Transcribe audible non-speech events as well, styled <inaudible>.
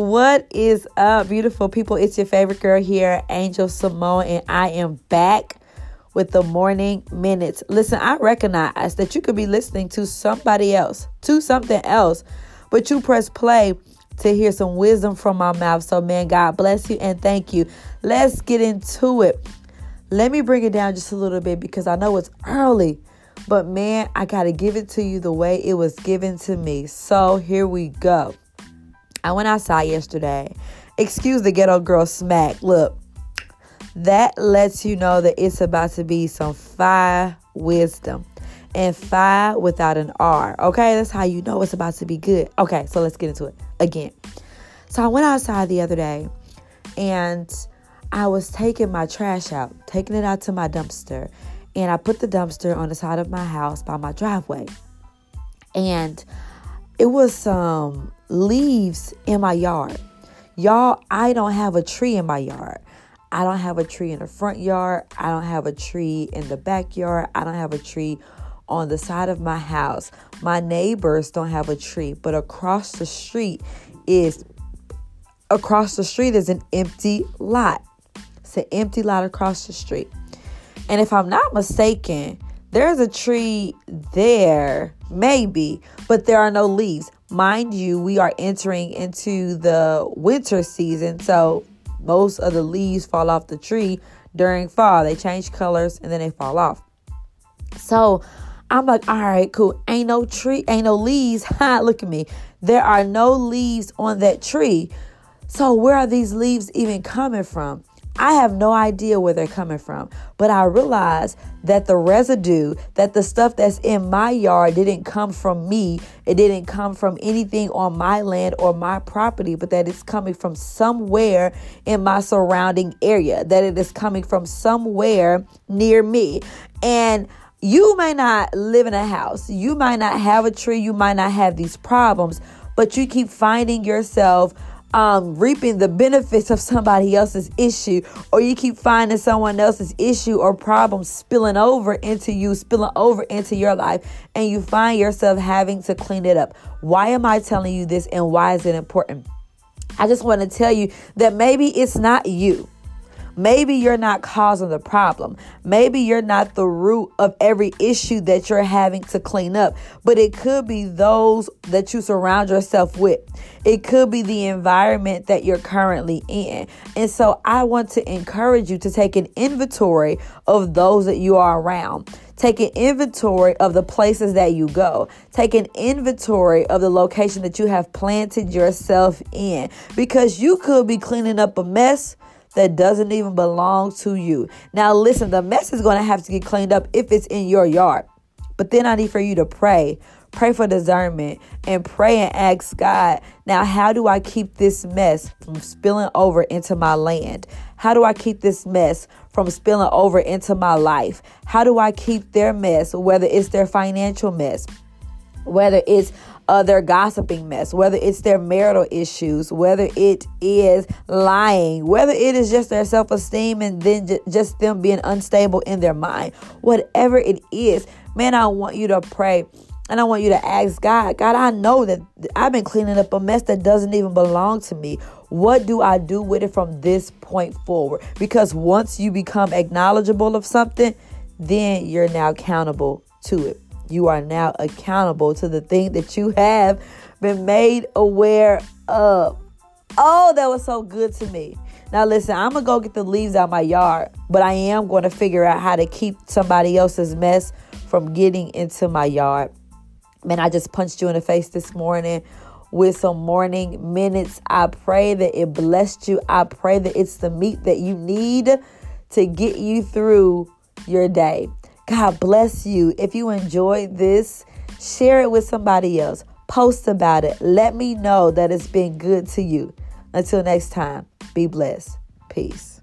What is up, beautiful people? It's your favorite girl here, Angel Simone, and I am back with the morning minutes. Listen, I recognize that you could be listening to somebody else, to something else, but you press play to hear some wisdom from my mouth. So, man, God bless you and thank you. Let's get into it. Let me bring it down just a little bit because I know it's early, but man, I got to give it to you the way it was given to me. So, here we go. I went outside yesterday. Excuse the ghetto girl smack. Look, that lets you know that it's about to be some fire wisdom. And fire without an R. Okay, that's how you know it's about to be good. Okay, so let's get into it again. So I went outside the other day and I was taking my trash out, taking it out to my dumpster. And I put the dumpster on the side of my house by my driveway. And it was some leaves in my yard. Y'all, I don't have a tree in my yard. I don't have a tree in the front yard. I don't have a tree in the backyard. I don't have a tree on the side of my house. My neighbors don't have a tree, but across the street is across the street is an empty lot. It's an empty lot across the street. And if I'm not mistaken, there's a tree there, maybe, but there are no leaves. Mind you, we are entering into the winter season, so most of the leaves fall off the tree during fall. They change colors and then they fall off. So I'm like, all right, cool. Ain't no tree, ain't no leaves. Ha, <laughs> look at me. There are no leaves on that tree. So where are these leaves even coming from? I have no idea where they're coming from, but I realize that the residue, that the stuff that's in my yard didn't come from me. It didn't come from anything on my land or my property, but that it's coming from somewhere in my surrounding area, that it is coming from somewhere near me. And you may not live in a house, you might not have a tree, you might not have these problems, but you keep finding yourself um, reaping the benefits of somebody else's issue, or you keep finding someone else's issue or problem spilling over into you, spilling over into your life, and you find yourself having to clean it up. Why am I telling you this and why is it important? I just want to tell you that maybe it's not you. Maybe you're not causing the problem. Maybe you're not the root of every issue that you're having to clean up, but it could be those that you surround yourself with. It could be the environment that you're currently in. And so I want to encourage you to take an inventory of those that you are around. Take an inventory of the places that you go. Take an inventory of the location that you have planted yourself in because you could be cleaning up a mess that doesn't even belong to you. Now, listen, the mess is going to have to get cleaned up if it's in your yard. But then I need for you to pray. Pray for discernment and pray and ask God, now, how do I keep this mess from spilling over into my land? How do I keep this mess from spilling over into my life? How do I keep their mess, whether it's their financial mess, whether it's uh, their gossiping mess, whether it's their marital issues, whether it is lying, whether it is just their self esteem and then j- just them being unstable in their mind, whatever it is, man, I want you to pray. And I want you to ask God, God, I know that I've been cleaning up a mess that doesn't even belong to me. What do I do with it from this point forward? Because once you become acknowledgeable of something, then you're now accountable to it. You are now accountable to the thing that you have been made aware of. Oh, that was so good to me. Now, listen, I'm going to go get the leaves out my yard, but I am going to figure out how to keep somebody else's mess from getting into my yard. Man, I just punched you in the face this morning with some morning minutes. I pray that it blessed you. I pray that it's the meat that you need to get you through your day. God bless you. If you enjoyed this, share it with somebody else. Post about it. Let me know that it's been good to you. Until next time, be blessed. Peace.